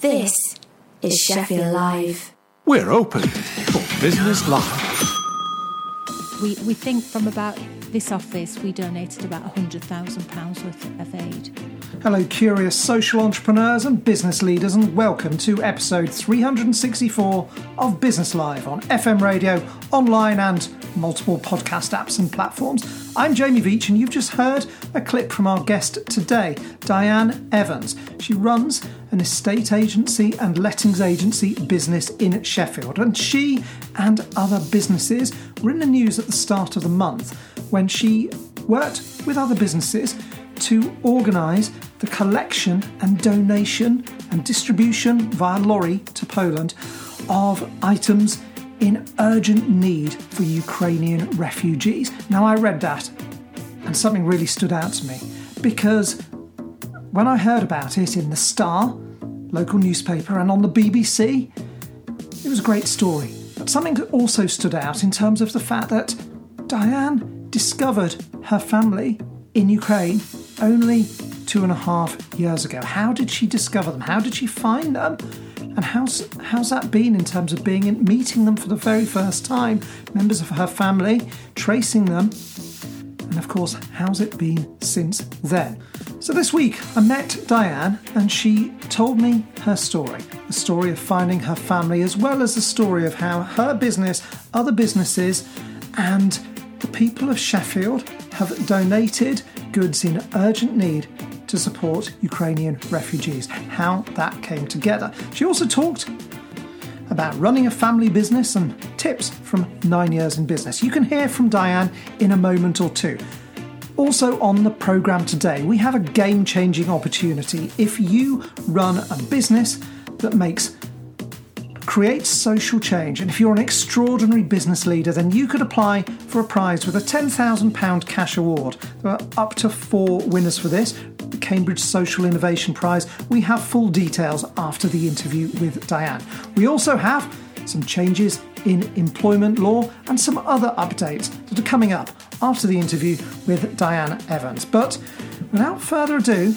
This is Sheffield Live. We're open for business live. We, we think from about this office, we donated about £100,000 worth of aid. Hello, curious social entrepreneurs and business leaders, and welcome to episode 364 of Business Live on FM radio, online, and multiple podcast apps and platforms. I'm Jamie Veitch, and you've just heard a clip from our guest today, Diane Evans. She runs an estate agency and lettings agency business in Sheffield, and she and other businesses were in the news at the start of the month when she worked with other businesses to organise the collection and donation and distribution via lorry to Poland of items in urgent need for Ukrainian refugees. Now, I read that and something really stood out to me because when I heard about it in the Star, local newspaper, and on the BBC, it was a great story. But something also stood out in terms of the fact that Diane discovered her family in Ukraine only two and a half years ago. How did she discover them? How did she find them? And how's how's that been in terms of being in, meeting them for the very first time, members of her family, tracing them, and of course, how's it been since then? So this week I met Diane and she told me her story, the story of finding her family, as well as the story of how her business, other businesses, and the people of Sheffield have donated goods in urgent need to support Ukrainian refugees, how that came together. She also talked about running a family business and tips from nine years in business. You can hear from Diane in a moment or two. Also, on the programme today, we have a game changing opportunity. If you run a business that makes creates social change. And if you're an extraordinary business leader, then you could apply for a prize with a £10,000 cash award. There are up to four winners for this. The Cambridge Social Innovation Prize. We have full details after the interview with Diane. We also have some changes in employment law and some other updates that are coming up after the interview with Diane Evans. But without further ado,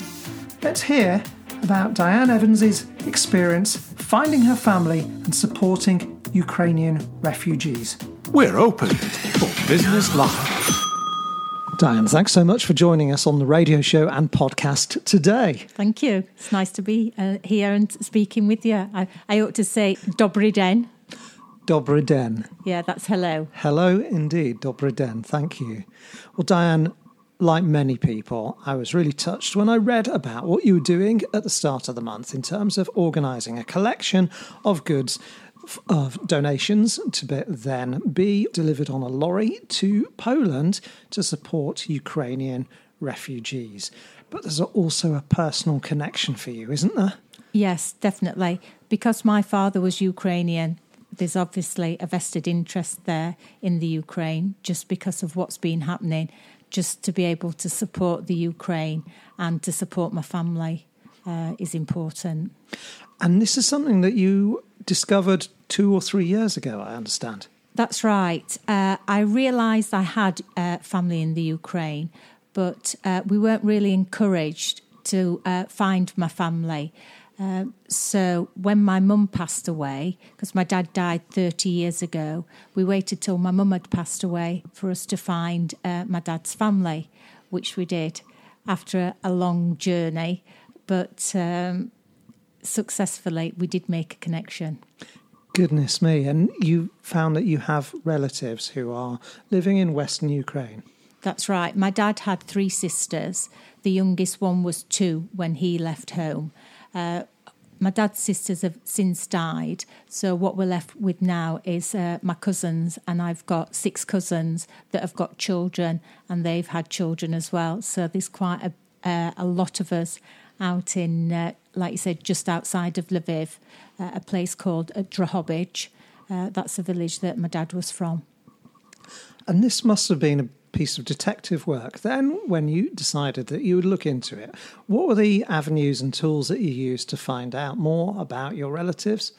let's hear about Diane Evans's experience finding her family and supporting Ukrainian refugees. We're open for business live. Diane, thanks so much for joining us on the radio show and podcast today. Thank you. It's nice to be uh, here and speaking with you. I, I ought to say Dobry den. Dobry den. Yeah, that's hello. Hello, indeed. Dobry den. Thank you. Well, Diane, like many people, I was really touched when I read about what you were doing at the start of the month in terms of organising a collection of goods of donations to then be delivered on a lorry to Poland to support Ukrainian refugees. But there's also a personal connection for you, isn't there? Yes, definitely. Because my father was Ukrainian, there's obviously a vested interest there in the Ukraine just because of what's been happening just to be able to support the Ukraine and to support my family uh, is important. And this is something that you discovered two or three years ago, I understand. That's right. Uh, I realised I had uh, family in the Ukraine, but uh, we weren't really encouraged to uh, find my family. Uh, so when my mum passed away, because my dad died 30 years ago, we waited till my mum had passed away for us to find uh, my dad's family, which we did after a, a long journey. But um, successfully, we did make a connection. Goodness me. And you found that you have relatives who are living in Western Ukraine. That's right. My dad had three sisters. The youngest one was two when he left home. Uh, my dad's sisters have since died, so what we're left with now is uh, my cousins, and I've got six cousins that have got children, and they've had children as well. So there's quite a, uh, a lot of us out in, uh, like you said, just outside of Lviv, uh, a place called uh, that's a village that my dad was from. And this must have been a piece of detective work. Then, when you decided that you would look into it, what were the avenues and tools that you used to find out more about your relatives?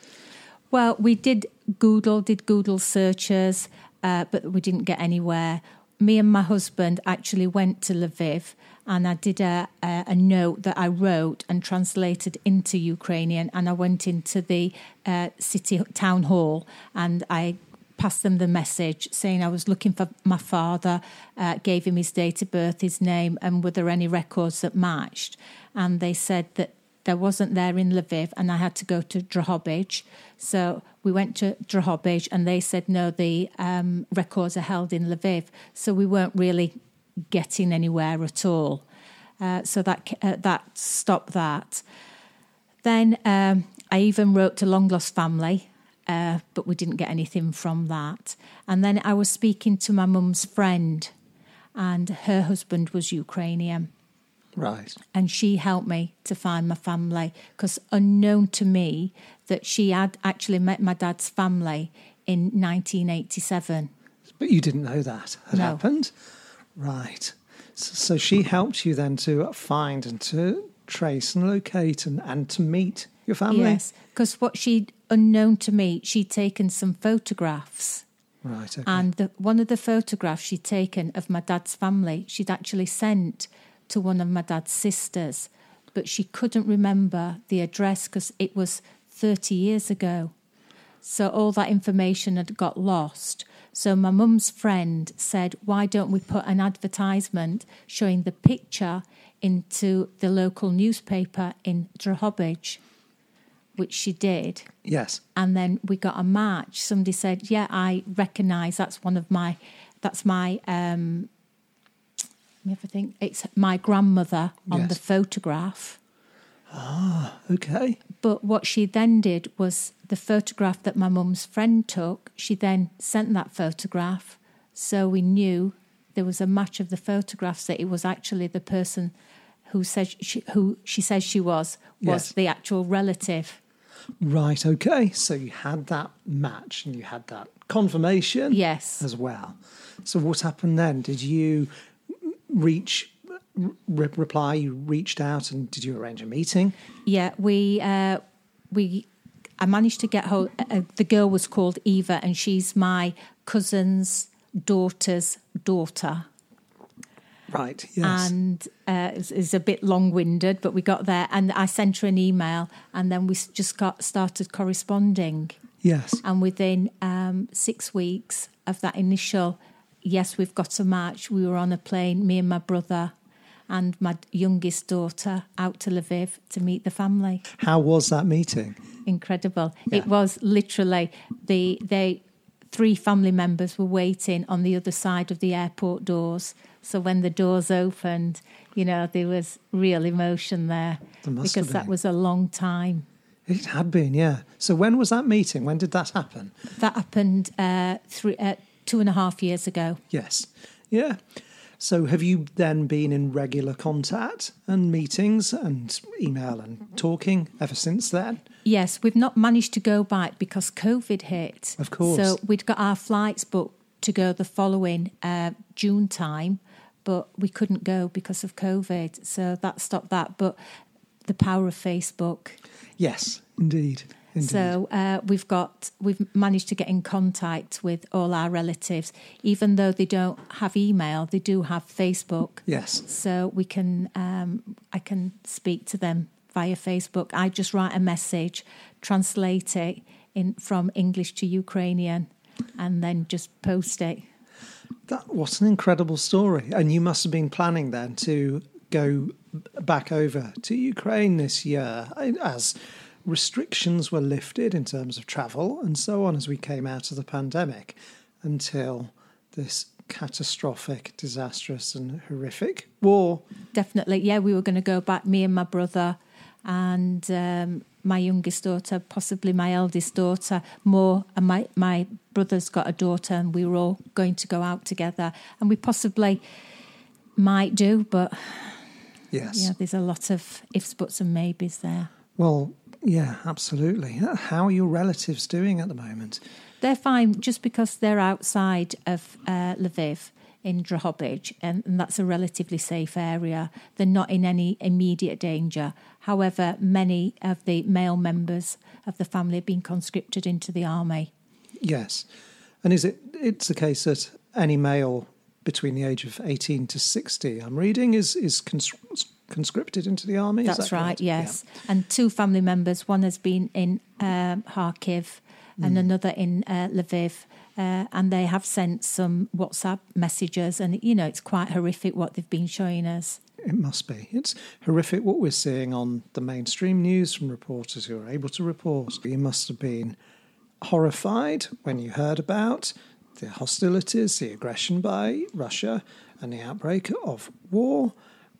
Well, we did Google, did Google searches, uh, but we didn't get anywhere. me and my husband actually went to Lviv and I did a, a, a note that I wrote and translated into Ukrainian. And I went into the uh, city town hall and I passed them the message saying I was looking for my father, uh, gave him his date of birth, his name, and were there any records that matched. And they said that there wasn't there in Lviv, and I had to go to Drohobych. So we went to Drohobych, and they said no, the um, records are held in Lviv. So we weren't really getting anywhere at all. Uh, so that uh, that stopped that. Then um, I even wrote to Long Lost Family, uh, but we didn't get anything from that. And then I was speaking to my mum's friend, and her husband was Ukrainian Right. and she helped me to find my family because unknown to me that she had actually met my dad's family in 1987 But you didn't know that had No. happened? Right. So, so she helped you then to find and to trace and locate and, and to meet your family? yes because what she unknown to me she'd taken some photographs Right. Okay. and the, one of the photographs she'd taken of my dad's family she'd actually sent to one of my dad's sisters but she couldn't remember the address because it was 30 years ago So all that information had got lost. So my mum's friend said, Why don't we put an advertisement showing the picture into the local newspaper in Drohobych? Which she did. yes. And then we got a match. Somebody said, Yeah, I recognise that's one of my, that's my, um, let me have a think. It's my grandmother on Yes. the photograph. Ah, okay. But what she then did was the photograph that my mum's friend took, she then sent that photograph. So we knew there was a match of the photographs that it was actually the person who said she, who she says she was was Yes. the actual relative. Right. Okay. So you had that match and you had that confirmation. Yes. As well. So what happened then? Did you reach re- reply? You reached out and did you arrange a meeting? Yeah, we uh, we I managed to get hold. Uh, the girl was called Eva, and she's my cousin's daughter's daughter. Right. Yes. and uh, it's, it's a bit long-winded, but we got there, and I sent her an email, and then we just got started corresponding, yes. and within um, six weeks of that initial, yes, we've got a match. We were on a plane, me and my brother, and my youngest daughter, out to Lviv to meet the family. How was that meeting? Incredible! Yeah. It was literally the they three family members were waiting on the other side of the airport doors. So when the doors opened, you know, there was real emotion there There must because that was a long time. It had been, yeah. So when was that meeting? When did that happen? That happened uh, three, uh, two and a half years ago. Yes. Yeah. So have you then been in regular contact and meetings and email and talking ever since then? Yes, we've not managed to go back because COVID hit. Of course. So we'd got our flights booked to go the following uh, June time, but we couldn't go because of COVID. So that stopped that. But the power of Facebook. Yes, indeed. Indeed. So uh, we've got we've managed to get in contact with all our relatives, even though they don't have email, they do have Facebook. yes. So we can um, I can speak to them via Facebook. I just write a message, translate it in from English to Ukrainian, and then just post it. That what an incredible story. And you must have been planning then to go back over to Ukraine this year as restrictions were lifted in terms of travel and so on as we came out of the pandemic until this catastrophic, disastrous and horrific war. Definitely, yeah. We were going to go back. Me and my brother, and um, my youngest daughter, possibly my eldest daughter. More, and my my brother's got a daughter, and we were all going to go out together, and we possibly might do, but Yes. yeah, there's a lot of ifs, buts, and maybes there. Well, yeah, absolutely. How are your relatives doing at the moment? They're fine just because they're outside of uh, Lviv in Drohobych, and, and that's a relatively safe area. They're not in any immediate danger. However, many of the male members of the family have been conscripted into the army. Yes. And is it it's the case that any male between the age of 18 to 60, I'm reading, is, is cons- conscripted into the army. That's that right, correct? yes. And two family members, one has been in um, Kharkiv and another in uh, Lviv. Uh, and they have sent some WhatsApp messages, and you know, it's quite horrific what they've been showing us. It must be. It's horrific what we're seeing on the mainstream news from reporters who are able to report. You must have been horrified when you heard about the hostilities, the aggression by Russia, and the outbreak of war.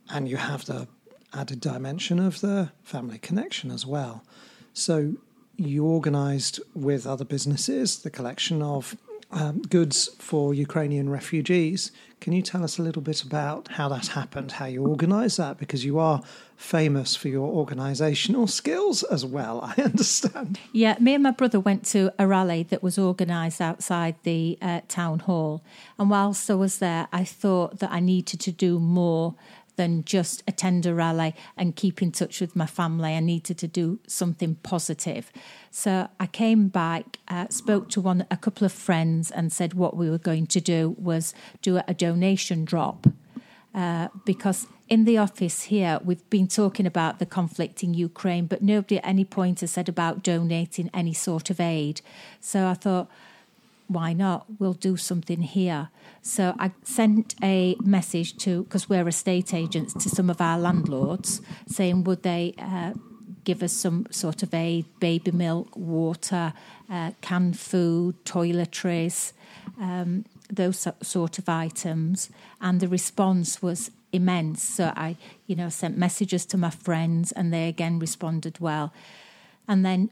And you have the added dimension of the family connection as well. So you organised with other businesses the collection of um, goods for Ukrainian refugees. Can you tell us a little bit about how that happened, how you organised that? Because you are famous for your organisational skills as well, I understand. Yeah, me and my brother went to a rally that was organised outside the uh, town hall. And whilst I was there, I thought that I needed to do more than just attend a rally and keep in touch with my family. I needed to do something positive. So I came back, uh, spoke to one, a couple of friends, and said what we were going to do was do a donation drop. Uh, because in the office here, we've been talking about the conflict in Ukraine, but nobody at any point has said about donating any sort of aid. So I thought, why not? We'll do something here. So I sent a message to, because we're estate agents, to some of our landlords saying, would they uh, give us some sort of aid, baby milk, water, uh, canned food, toiletries, um, those sort of items. And the response was immense. So I, you know, sent messages to my friends and they again responded well. And then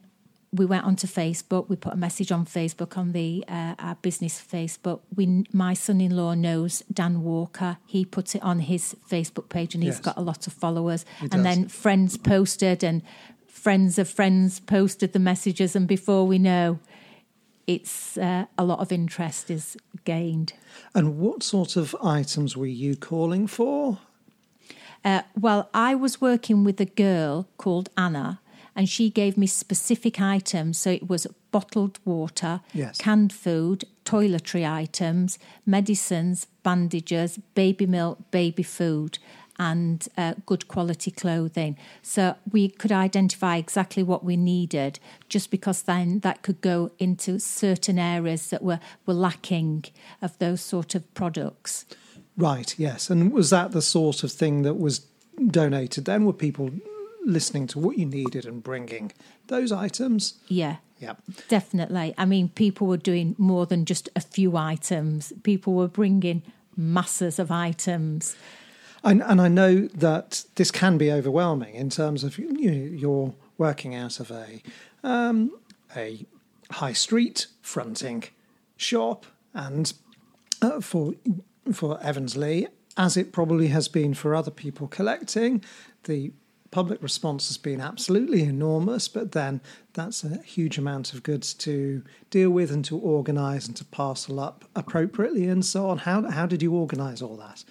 we went onto Facebook. We put a message on Facebook on the uh, our business Facebook. We, my son-in-law knows Dan Walker. He put it on his Facebook page, and he's Yes. got a lot of followers. He and does. then friends posted, and friends of friends posted the messages, and before we know, it's uh, a lot of interest is gained. And what sort of items were you calling for? Uh, well, I was working with a girl called Anna, and she gave me specific items. So it was bottled water, Yes. canned food, toiletry items, medicines, bandages, baby milk, baby food, and uh, good quality clothing. So we could identify exactly what we needed, just because then that could go into certain areas that were, were lacking of those sort of products. Right, yes. And was that the sort of thing that was donated then? Were people listening to what you needed and bringing those items? Yeah. Yep. Definitely. I mean, people were doing more than just a few items. People were bringing masses of items. And, and I know that this can be overwhelming in terms of you know, you're working out of a um, a high street fronting shop, and uh, for for Evansley, as it probably has been for other people collecting, the public response has been absolutely enormous. But then that's a huge amount of goods to deal with and to organise and to parcel up appropriately and so on. How how did you organise all that?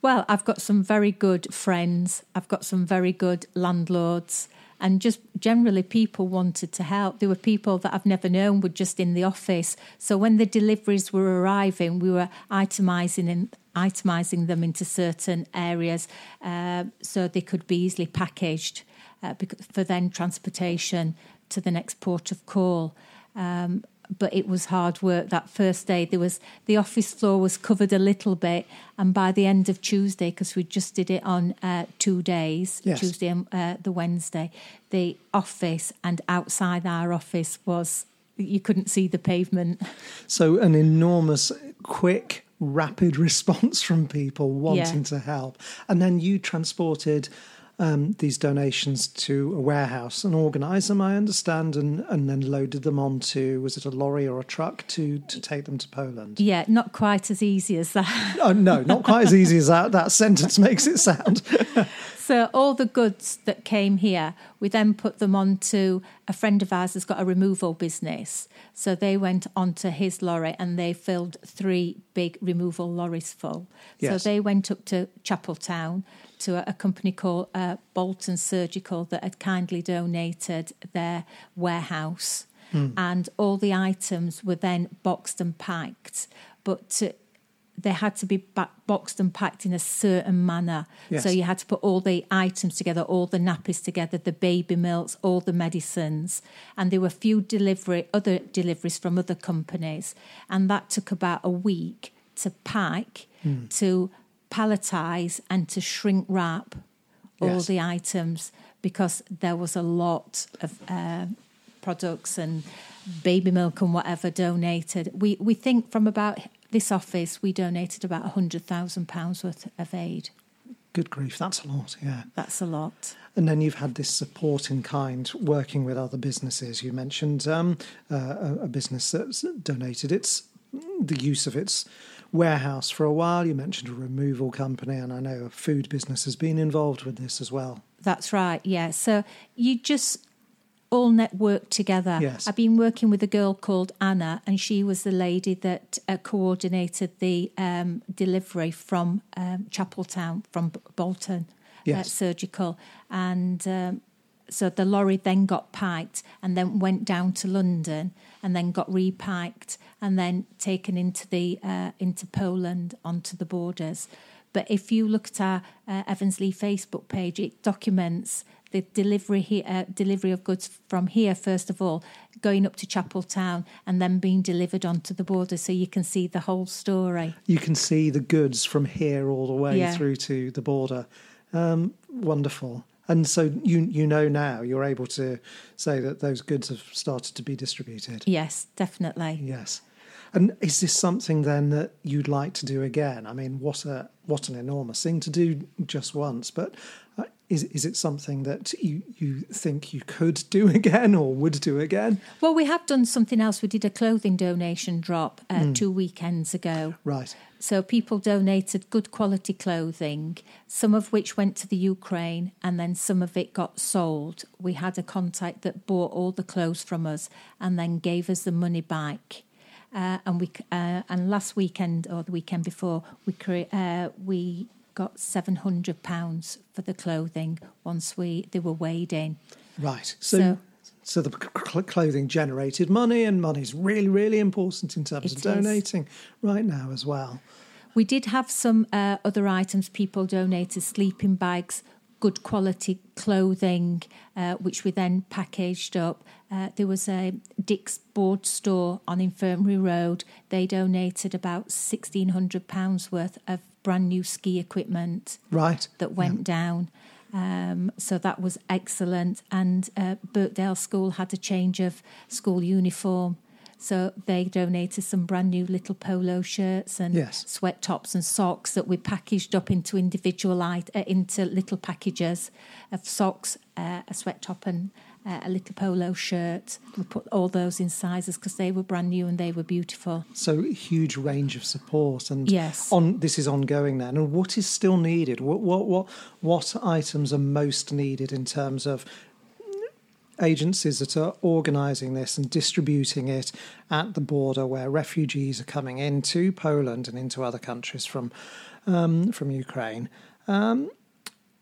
Well, I've got some very good friends. I've got some very good landlords. And just generally, people wanted to help. There were people that I've never known were just in the office. So when the deliveries were arriving, we were itemising and itemising them into certain areas uh, so they could be easily packaged uh, for then transportation to the next port of call. Um, but it was hard work that first day. There was the office floor was covered a little bit, and by the end of Tuesday, because we just did it on uh, two days, Yes. Tuesday and uh, the Wednesday, the office and outside our office was you couldn't see the pavement. So, an enormous, quick, rapid response from people wanting Yeah. to help. And then you transported um, these donations to a warehouse and organised them, I understand, and, and then loaded them onto, was it a lorry or a truck to, to take them to Poland? Yeah, not quite as easy as that. Oh, no, not quite as easy as that. That sentence makes it sound. So all the goods that came here, we then put them onto a friend of ours has got a removal business. So they went onto his lorry and they filled three big removal lorries full. Yes. So they went up to Chapeltown to a, a company called uh, Bolton Surgical that had kindly donated their warehouse. And all the items were then boxed and packed. But to, they had to be boxed and packed in a certain manner. Yes. So you had to put all the items together, all the nappies together, the baby milks, all the medicines, and there were few delivery other deliveries from other companies, and that took about a week to pack, Hmm. to palletize, and to shrink wrap all Yes. the items because there was a lot of uh, products and baby milk and whatever donated. We we think from about this office we donated about hundred thousand pounds worth of aid. Good grief, that's a lot, yeah. That's a lot. And then you've had this support in kind working with other businesses. You mentioned um, uh, a, a business that's donated its the use of its warehouse for a while. You mentioned a removal company, and I know a food business has been involved with this as well. That's right. Yeah. So you just all networked together. Yes. I've been working with a girl called Anna, and she was the lady that uh, coordinated the um, delivery from um, Chapeltown, from Bolton uh, Surgical. And um, so the lorry then got piked and then went down to London and then got repiked and then taken into the uh, into Poland onto the borders. But if you look at our uh, Evansley Facebook page, it documents the delivery here, uh, delivery of goods from here first of all, going up to Chapeltown and then being delivered onto the border, so you can see the whole story. You can see the goods from here all the way Yeah. through to the border. Um, wonderful. And so you you know now you're able to say that those goods have started to be distributed. Yes, definitely. Yes. And is this something then that you'd like to do again? I mean, what a what an enormous thing to do just once, but uh, is is it something that you you think you could do again or would do again? Well, we have done something else. We did a clothing donation drop uh, two weekends ago. Right. So people donated good quality clothing, some of which went to the Ukraine, and then some of it got sold. We had a contact that bought all the clothes from us and then gave us the money back. Uh, and we uh, and last weekend or the weekend before we cre- uh, we got seven hundred pounds for the clothing once we they were weighed in. Right. So So- so, the cl- clothing generated money and money's really really important in terms of is. donating right now as well. We did have some uh, other items. People donated sleeping bags, good quality clothing, uh, which we then packaged up. Uh, there was a Dick's Board store on Infirmary Road. They donated about sixteen hundred pounds worth of brand new ski equipment Right. that went down. Um, so that was excellent. And uh, Birkdale School had a change of school uniform. So they donated some brand new little polo shirts and Yes. sweat tops and socks that we packaged up into individual uh, into little packages of socks, uh, a sweat top, and uh, a little polo shirt. We put all those in sizes because they were brand new and they were beautiful. So huge range of support and Yes. on this is ongoing then and what is still needed what what what what items are most needed in terms of agencies that are organizing this and distributing it at the border where refugees are coming into Poland and into other countries from um, from Ukraine. Um,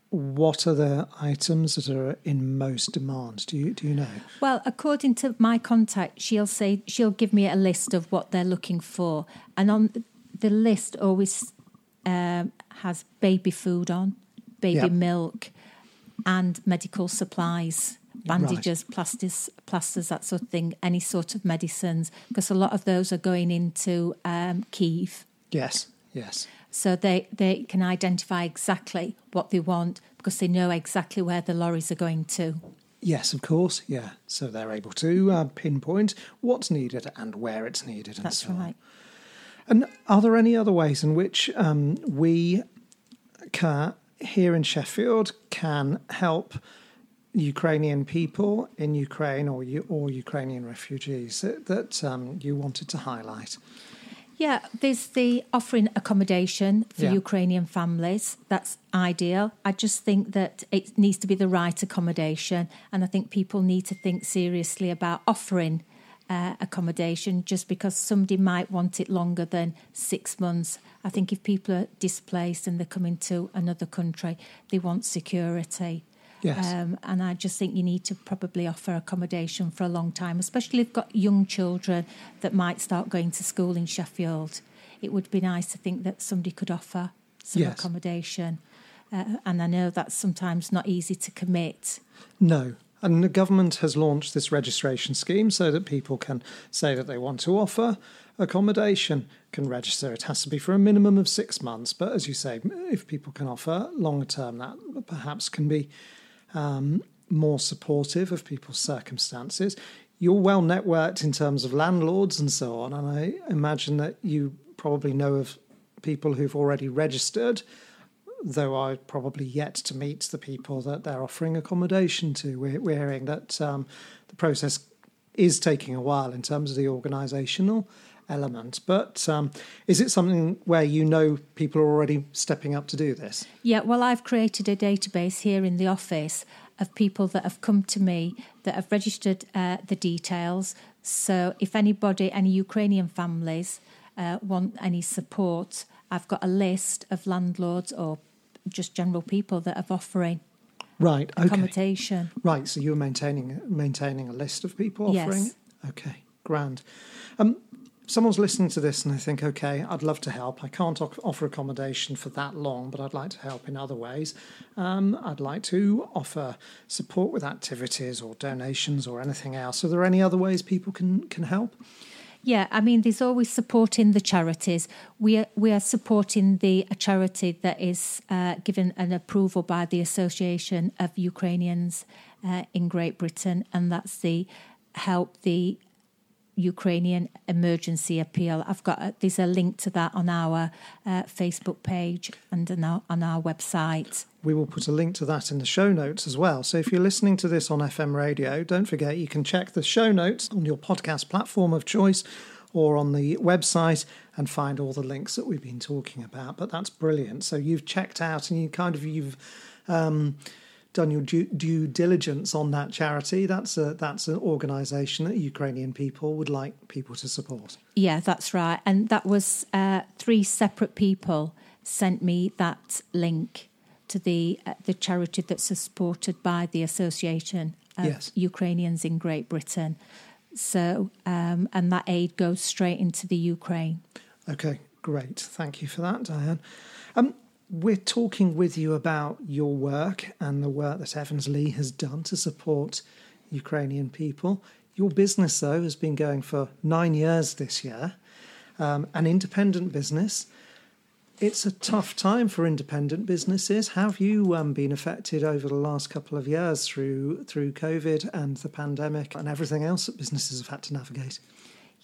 what are the items that are in most demand? Do you do you know? Well, according to my contact, she'll say she'll give me a list of what they're looking for, and on the list always um, has baby food on, baby Yep. milk, and medical supplies, bandages, plasters, plasters, that sort of thing. Any sort of medicines, because a lot of those are going into um, Kiev. yes yes So they, they can identify exactly what they want because they know exactly where the lorries are going to. Yes, of course. Yeah. So they're able to uh, pinpoint what's needed and where it's needed. And That's so on. right. And are there any other ways in which um, we can, here in Sheffield can help Ukrainian people in Ukraine or or Ukrainian refugees that, that um, you wanted to highlight? Yeah, there's the offering accommodation for Yeah. Ukrainian families. That's ideal. I just think that it needs to be the right accommodation, and I think people need to think seriously about offering uh, accommodation just because somebody might want it longer than six months. I think if people are displaced and they're coming to another country, they want security. Yes. Um, and I just think you need to probably offer accommodation for a long time, especially if you've got young children that might start going to school in Sheffield. it would be nice to think that somebody could offer some Yes. accommodation. Uh, and I know that's sometimes not easy to commit. No. And the government has launched this registration scheme so that people can say that they want to offer accommodation, can register. It has to be for a minimum of six months. But as you say, if people can offer longer term, that perhaps can be um, more supportive of people's circumstances. You're well networked in terms of landlords and so on. And I imagine that you probably know of people who've already registered though I probably yet to meet the people that they're offering accommodation to. We're, we're hearing that um, the process is taking a while in terms of the organisational element. But um, is it something where you know people are already stepping up to do this? Yeah, well, I've created a database here in the office of people that have come to me that have registered uh, the details. So if anybody, any Ukrainian families uh, want any support, I've got a list of landlords or just general people that are offering Right. Okay. accommodation. Right. So you're maintaining maintaining a list of people offering. Yes. offering. Okay. Grand. Um, someone's listening to this and they think, okay, I'd love to help. I can't offer accommodation for that long, but I'd like to help in other ways. Um, I'd like to offer support with activities or donations or anything else. Are there any other ways people can can help? Yeah, I mean, there's always supporting the charities. We are, we are supporting the a charity that is uh, given an approval by the Association of Ukrainians uh, in Great Britain, and that's the Help the Ukrainian Emergency Appeal. I've got a, there's a link to that on our uh, Facebook page and on our, on our website. We will put a link to that in the show notes as well. So if you're listening to this on FM radio, don't forget you can check the show notes on your podcast platform of choice or on the website and find all the links that we've been talking about. But that's brilliant. So you've checked out and you kind of you've um, done your due, due diligence on that charity. That's a that's an organisation that Ukrainian people would like people to support. Yeah, that's right. And that was uh, three separate people sent me that link to the uh, the charity that's supported by the Association of Yes. Ukrainians in Great Britain. So, um, and that aid goes straight into the Ukraine. Okay, great. Thank you for that, Diane. Um, we're talking with you about your work and the work that Evansley has done to support Ukrainian people. Your business, though, has been going for nine years this year, um, an independent business. It's a tough time for independent businesses. How have you um, been affected over the last couple of years through through COVID and the pandemic and everything else that businesses have had to navigate?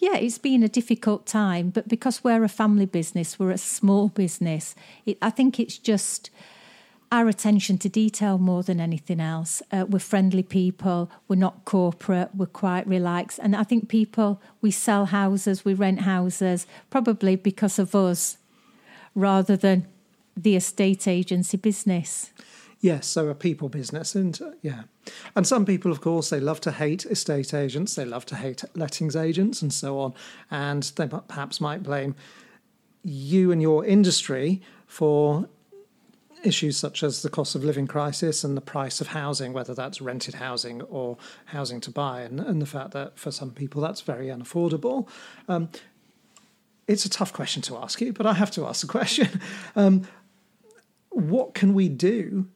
Yeah, it's been a difficult time, but because we're a family business, we're a small business. It, I think it's just our attention to detail more than anything else. Uh, we're friendly people. We're not corporate. We're quite relaxed, and I think people we sell houses, we rent houses, probably because of us, rather than the estate agency business. Yes, so a people business, and uh, yeah, and some people, of course, they love to hate estate agents, they love to hate lettings agents, and so on, and they perhaps might blame you and your industry for issues such as the cost of living crisis and the price of housing, whether that's rented housing or housing to buy, and, and the fact that for some people that's very unaffordable. Um, it's a tough question to ask you, but I have to ask the question. Um, what can we do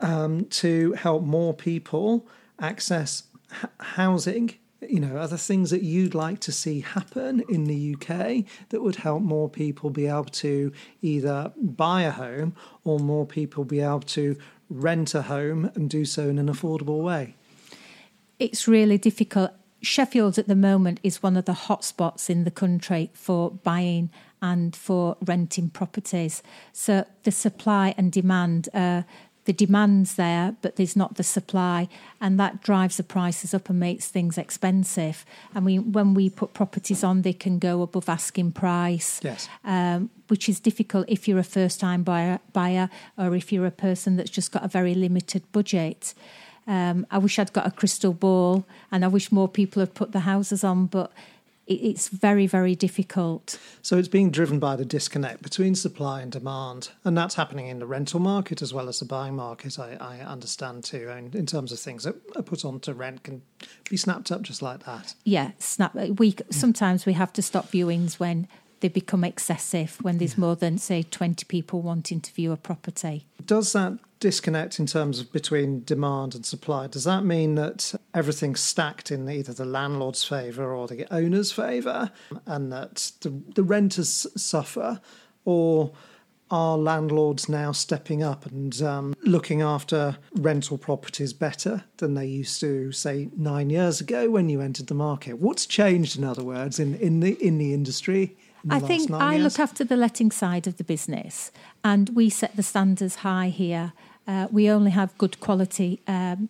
um, to help more people access h- housing? You know, are there things that you'd like to see happen in the UK that would help more people be able to either buy a home or more people be able to rent a home and do so in an affordable way? it's really difficult. Sheffield at the moment is one of the hotspots in the country for buying and for renting properties. So the supply and demand, uh, the demand's there, but there's not the supply, and that drives the prices up and makes things expensive. I mean, when we put properties on, they can go above asking price Yes. um, which is difficult if you're a first time buyer, buyer or if you're a person that's just got a very limited budget. Um, I wish I'd got a crystal ball and I wish more people had put the houses on, but it's very, very difficult. So it's being driven by the disconnect between supply and demand, and that's happening in the rental market as well as the buying market. I, I understand too, and in terms of things that are put on to rent can be snapped up just like that. Yeah, snap. We sometimes we have to stop viewings when they become excessive when there's more than say 20 people wanting to view a property. Does that disconnect in terms of between demand and supply? Does that mean that everything's stacked in either the landlord's favour or the owner's favour, and that the, the renters suffer, or are landlords now stepping up and um, looking after rental properties better than they used to, say, nine years ago when you entered the market? What's changed, in other words, in, in the in the industry? I think I years? look after the letting side of the business, and we set the standards high here. Uh, we only have good quality um,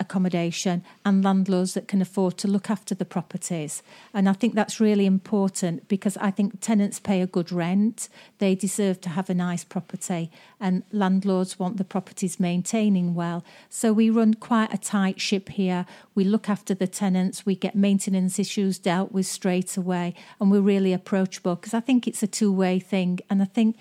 accommodation and landlords that can afford to look after the properties. And I think that's really important because I think tenants pay a good rent. They deserve to have a nice property, and landlords want the properties maintaining well. So we run quite a tight ship here. We look after the tenants, we get maintenance issues dealt with straight away, and we're really approachable because I think it's a two way thing. And I think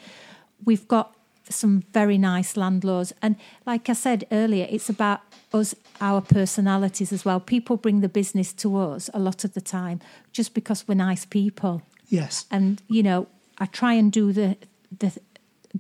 we've got some very nice landlords. And like I said earlier, it's about us, our personalities as well. People bring the business to us a lot of the time just because we're nice people. Yes. And, you know, I try and do the, the,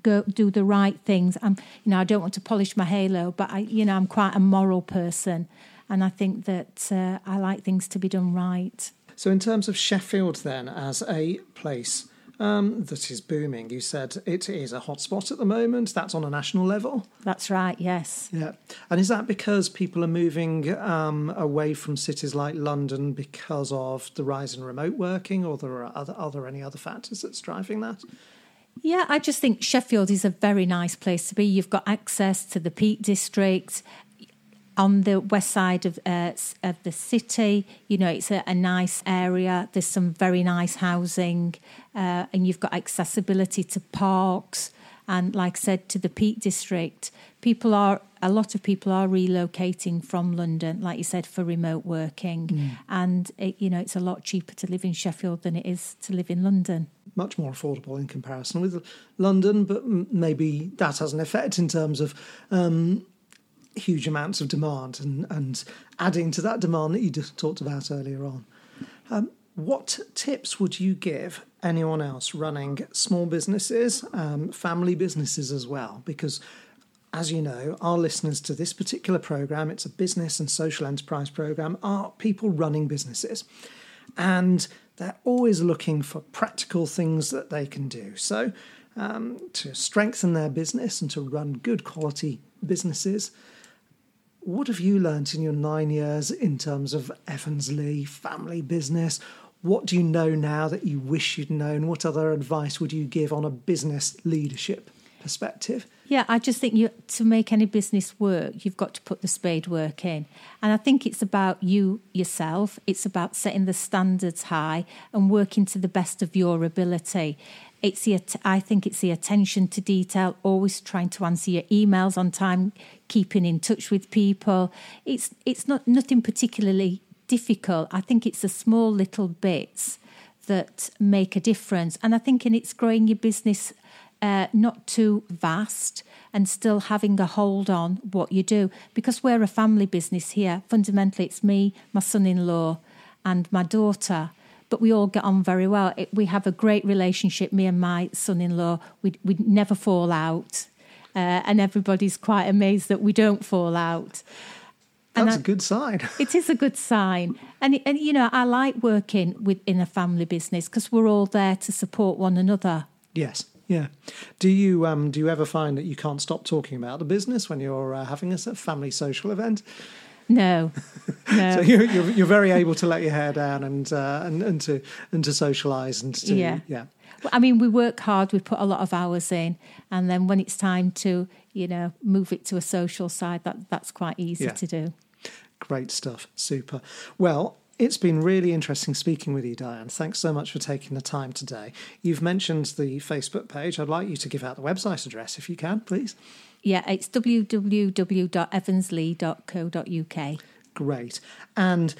go do the right things. I'm, you know, I don't want to polish my halo, but I, you know, I'm quite a moral person. And I think that uh, I like things to be done right. So, in terms of Sheffield, then, as a place um, that is booming, you said it is a hotspot at the moment. That's on a national level. That's right, yes. Yeah. And is that because people are moving um, away from cities like London because of the rise in remote working, or there are other, are there any other factors that's driving that? Yeah, I just think Sheffield is a very nice place to be. You've got access to the Peak District on the west side of uh, of the city. You know, it's a, a nice area. There's some very nice housing, uh, and you've got accessibility to parks. And like I said, to the Peak District, people are a lot of people are relocating from London, like you said, for remote working. And it, you know, it's a lot cheaper to live in Sheffield than it is to live in London. Much more affordable in comparison with London, but maybe that has an effect in terms of um, huge amounts of demand and, and adding to that demand that you just talked about earlier on. Um, what tips would you give anyone else running small businesses, um, family businesses as well? Because, as you know, our listeners to this particular program, it's a business and social enterprise program, are people running businesses. And they're always looking for practical things that they can do. So, um, to strengthen their business and to run good quality businesses, what have you learnt in your nine years in terms of Evansley family business? What do you know now that you wish you'd known? What other advice would you give on a business leadership perspective? Yeah, I just think you to make any business work, you've got to put the spade work in. And I think it's about you yourself. It's about setting the standards high and working to the best of your ability. It's the I think it's the attention to detail, always trying to answer your emails on time, keeping in touch with people. It's it's not nothing particularly difficult. I think it's the small little bits that make a difference. And I think in it's growing your business uh, not too vast and still having a hold on what you do. Because we're a family business here, fundamentally, it's me, my son in law, and my daughter. But we all get on very well. It, we have a great relationship, me and my son in law. We, we never fall out. Uh, and everybody's quite amazed that we don't fall out. And That's I- a good sign. it is a good sign, and and you know I like working within a family business because we're all there to support one another. yes. Yeah. Do you um, do you ever find that you can't stop talking about the business when you're uh, having a sort of family social event? No, no, So you're, you're, you're very able to let your hair down and uh, and, and to and to socialise and to Yeah. yeah. Well, I mean we work hard, we put a lot of hours in, and then when it's time to you know move it to a social side, that that's quite easy Yeah. to do. Great stuff. Super. Well, it's been really interesting speaking with you, Diane. Thanks so much for taking the time today. You've mentioned the Facebook page. I'd like you to give out the website address if you can, please. Yeah, it's www.evansley.co.uk. Great. And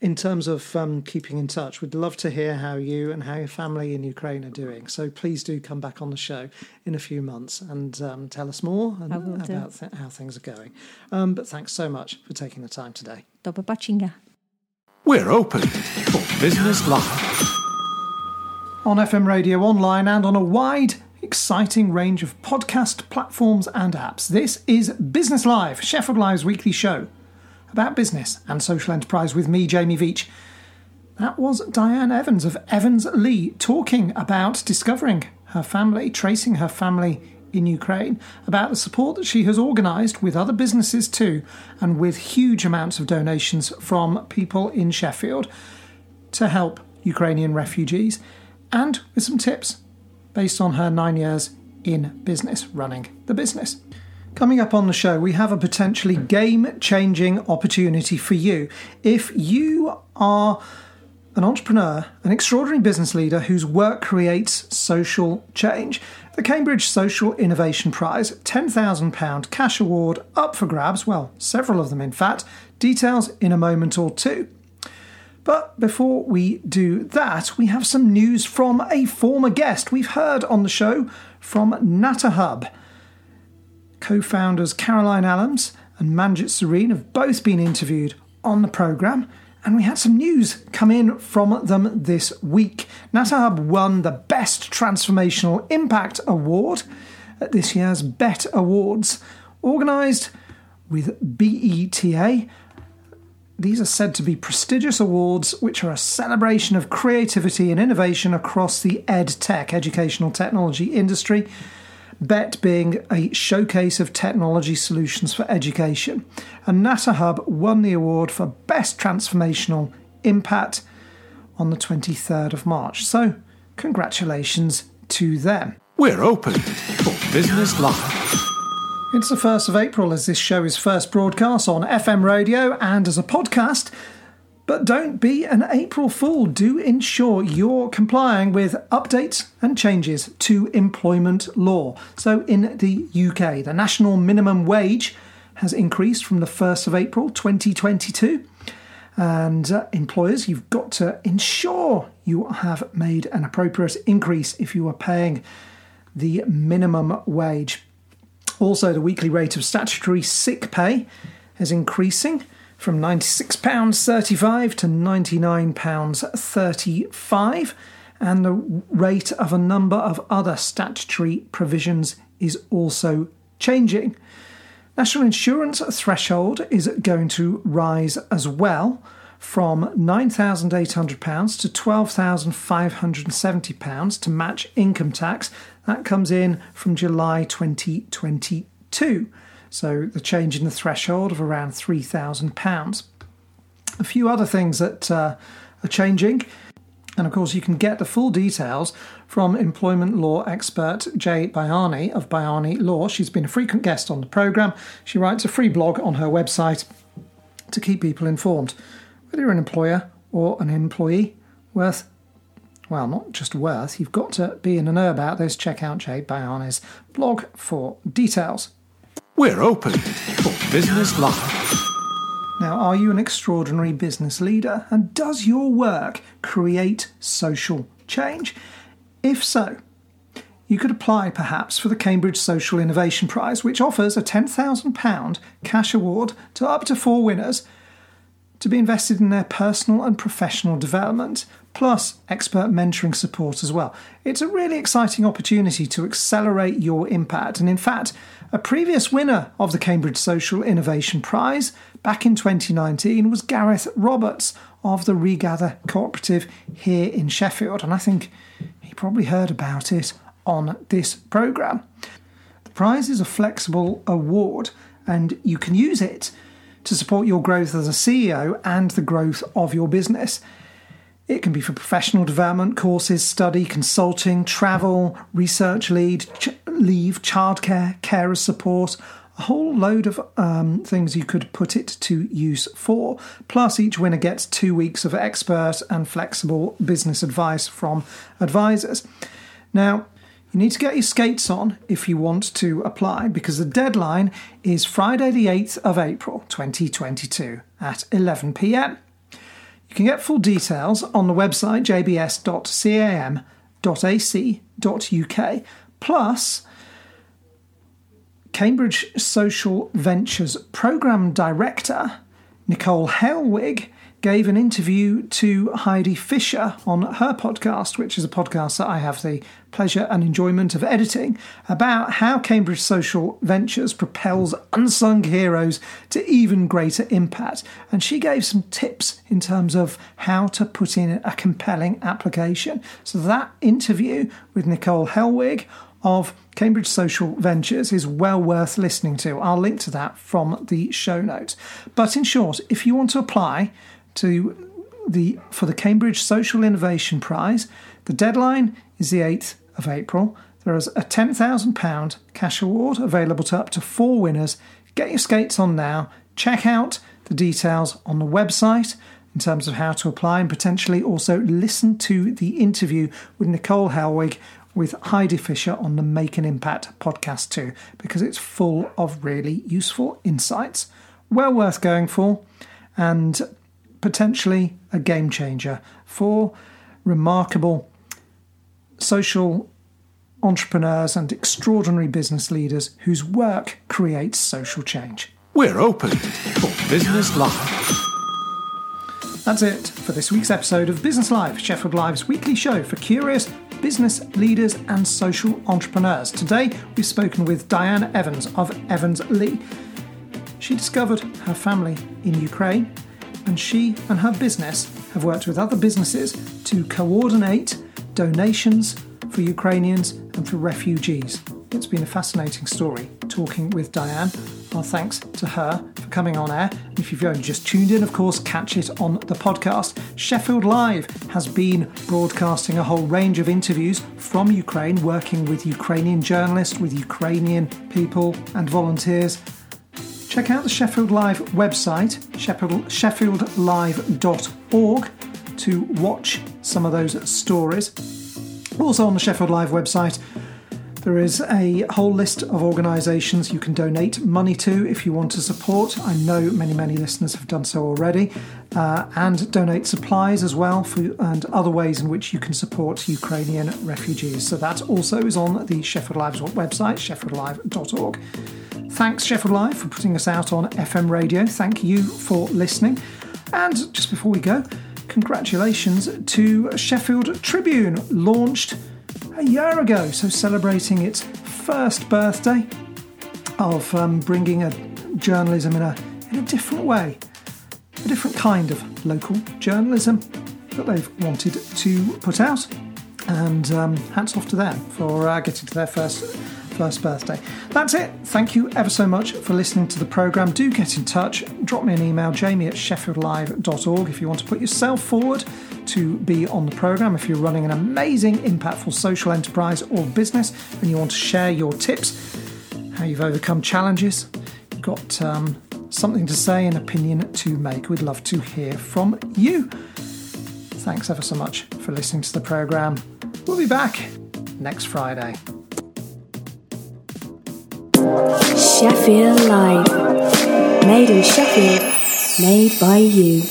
in terms of um, keeping in touch, we'd love to hear how you and how your family in Ukraine are doing. So please do come back on the show in a few months and um, tell us more and, about th- how things are going. Um, but thanks so much for taking the time today. Dobrobaczynga. We're open for business life on FM radio online and on a wide exciting range of podcast platforms and apps. This is Business Live, Sheffield Live's weekly show about business and social enterprise with me, Jamie Veitch. That was Diane Evans of Evansley talking about discovering her family, tracing her family in Ukraine, about the support that she has organised with other businesses too, and with huge amounts of donations from people in Sheffield to help Ukrainian refugees, and with some tips based on her nine years in business, running the business. Coming up on the show, we have a potentially game changing opportunity for you. If you are an entrepreneur, an extraordinary business leader whose work creates social change, the Cambridge Social Innovation Prize, £10,000 cash award up for grabs, well, several of them in fact, details in a moment or two. But before we do that, we have some news from a former guest we've heard on the show from Natterhub. Co founders Caroline Allams and Manjit Sareen have both been interviewed on the programme, and we had some news come in from them this week. Natterhub won the Best Transformational Impact Award at this year's Bett Awards, organised with BESA. These are said to be prestigious awards which are a celebration of creativity and innovation across the ed tech, educational technology industry. Bett being a showcase of technology solutions for education. And Natterhub won the award for Best Transformational Impact on the 23rd of March. So, congratulations to them. We're open for Business Live. It's the 1st of April as this show is first broadcast on FM radio and as a podcast. But don't be an April Fool. Do ensure you're complying with updates and changes to employment law. So, in the UK, the national minimum wage has increased from the 1st of April 2022. And uh, employers, you've got to ensure you have made an appropriate increase if you are paying the minimum wage. Also, the weekly rate of statutory sick pay is increasing from £96.35 to £99.35, and the rate of a number of other statutory provisions is also changing. National insurance threshold is going to rise as well from £9,800 to £12,570 to match income tax. That comes in from July 2022. So the change in the threshold of around £3,000. A few other things that uh, are changing. And of course, you can get the full details from employment law expert Jay Bayani of Bayani Law. She's been a frequent guest on the programme. She writes a free blog on her website to keep people informed. Whether you're an employer or an employee, worth, well, not just worth, you've got to be in the know about this. Check out Jay Bayani's blog for details. We're open for Business Live. Now, are you an extraordinary business leader? And does your work create social change? If so, you could apply perhaps for the Cambridge Social Innovation Prize, which offers a £10,000 cash award to up to four winners to be invested in their personal and professional development, plus expert mentoring support as well. It's a really exciting opportunity to accelerate your impact, and in fact, a previous winner of the Cambridge Social Innovation Prize back in 2019 was Gareth Roberts of the Regather Cooperative here in Sheffield, and I think he probably heard about it on this programme. The prize is a flexible award, and you can use it to support your growth as a CEO and the growth of your business. It can be for professional development, courses, study, consulting, travel, research lead, ch- leave, childcare, carer support, a whole load of um, things you could put it to use for. Plus, each winner gets two weeks of expert and flexible business advice from advisors. Now, you need to get your skates on if you want to apply because the deadline is Friday, the 8th of April 2022 at 11 pm. You can get full details on the website jbs.cam.ac.uk. Plus, Cambridge Social Ventures Programme Director Nicole Helwig gave an interview to Heidi Fisher on her podcast, which is a podcast that I have the pleasure and enjoyment of editing, about how Cambridge Social Ventures propels unsung heroes to even greater impact. And she gave some tips in terms of how to put in a compelling application. So that interview with Nicole Helwig of Cambridge Social Ventures is well worth listening to. I'll link to that from the show notes. But in short, if you want to apply to the for the Cambridge Social Innovation Prize, the deadline is the 8th of April. There is a £10,000 cash award available to up to four winners. Get your skates on now. Check out the details on the website in terms of how to apply and potentially also listen to the interview with Nicole Helwig with Heidi Fisher on the Make an Impact podcast too, because it's full of really useful insights. Well worth going for, and potentially a game changer for remarkable social entrepreneurs and extraordinary business leaders whose work creates social change. We're open for Business Live. That's it for this week's episode of Business Live, Sheffield Live's weekly show for curious business leaders and social entrepreneurs. Today, we've spoken with Diane Evans of Evans Lee. She discovered her family in Ukraine, and she and her business have worked with other businesses to coordinate donations for Ukrainians and for refugees. It's been a fascinating story talking with Diane. Our thanks to her for coming on air. If you've only just tuned in, of course, catch it on the podcast. Sheffield Live has been broadcasting a whole range of interviews from Ukraine, working with Ukrainian journalists, with Ukrainian people and volunteers. Check out the Sheffield Live website, Sheffield, sheffieldlive.org, to watch some of those stories. Also on the Sheffield Live website, there is a whole list of organisations you can donate money to if you want to support. I know many, many listeners have done so already, uh, and donate supplies as well, for, and other ways in which you can support Ukrainian refugees. So that also is on the Sheffield Live's website, sheffieldlive.org. Thanks, Sheffield Live, for putting us out on FM radio. Thank you for listening. And just before we go, congratulations to Sheffield Tribune, launched a year ago, so celebrating its first birthday of um, bringing a journalism in a in a different way, a different kind of local journalism that they've wanted to put out. And um, hats off to them for uh, getting to their first first birthday. That's it. Thank you ever so much for listening to the programme. Do get in touch. Drop me an email, jamie at sheffieldlive.org, if you want to put yourself forward to be on the programme. If you're running an amazing, impactful social enterprise or business and you want to share your tips, how you've overcome challenges, got um, something to say, an opinion to make, we'd love to hear from you. Thanks ever so much for listening to the programme. We'll be back next Friday. Sheffield Live. Made in Sheffield. Made by you.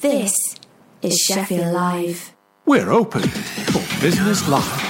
This is Sheffield Live. We're open for Business Live.